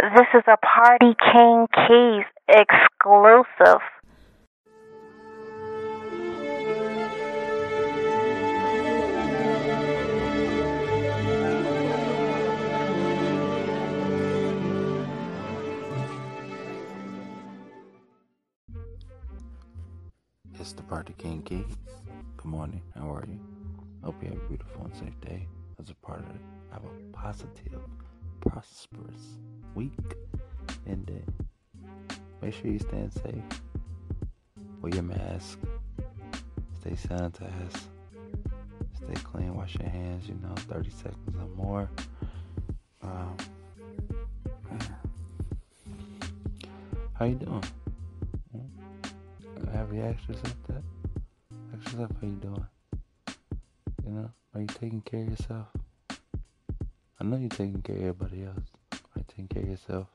this is a Party King Keys exclusive. It's the Party King Keys. Good morning. How are you? Hope you have a beautiful and safe day. As a part of it, have a positive, prosperous week and day. Make sure you stand safe. Wear your mask. Stay sanitized. Stay clean. Wash your hands. You know, 30 seconds or more. Um. How you doing? Hmm? Have you asked yourself that? Ask yourself how you doing. You know, are you taking care of yourself? I know you're taking care of everybody else. You taking care of yourself,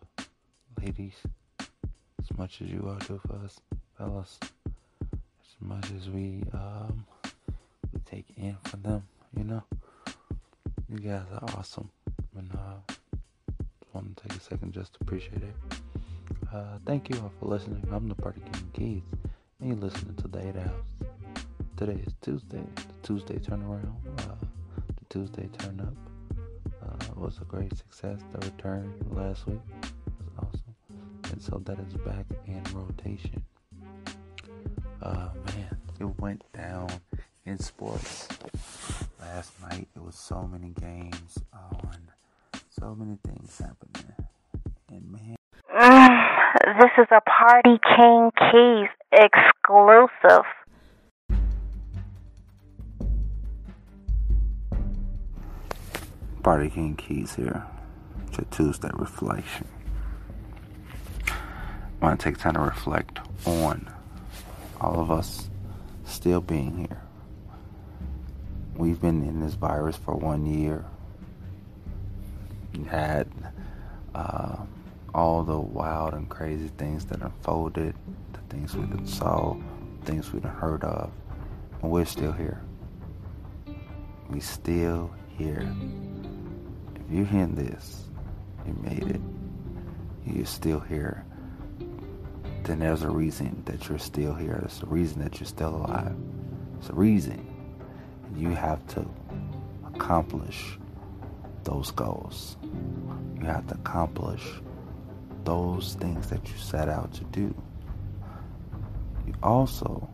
ladies? As much as you all do for us, fellas. As much as we um we take in for them, you know. You guys are awesome, and uh, just want to take a second just to appreciate it. Uh, thank you all for listening. I'm the Party King Keys, and you're listening to the 8 House. Today is Tuesday, the Tuesday turnaround, uh, the Tuesday turn up. Uh, was a great success. The return last week was awesome, and so that is back in rotation. Uh, man, it went down in sports last night. It was so many games on, so many things happening, and man. This is a Party King Keys exclusive. Party King Keys here. It's your Tuesday reflection. I want to take time to reflect on all of us still being here. We've been in this virus for one year. We had uh, all the wild and crazy things that unfolded, the things we saw, things we done heard of, and we're still here. We still here. If you're hearing this, you made it. You're still here. Then there's a reason that you're still here. There's a reason that you're still alive. It's a reason. And you have to accomplish those goals. You have to accomplish those things that you set out to do. You also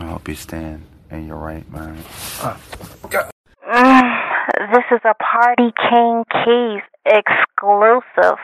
I hope you stand in your right mind. This is a Party King Keys exclusive.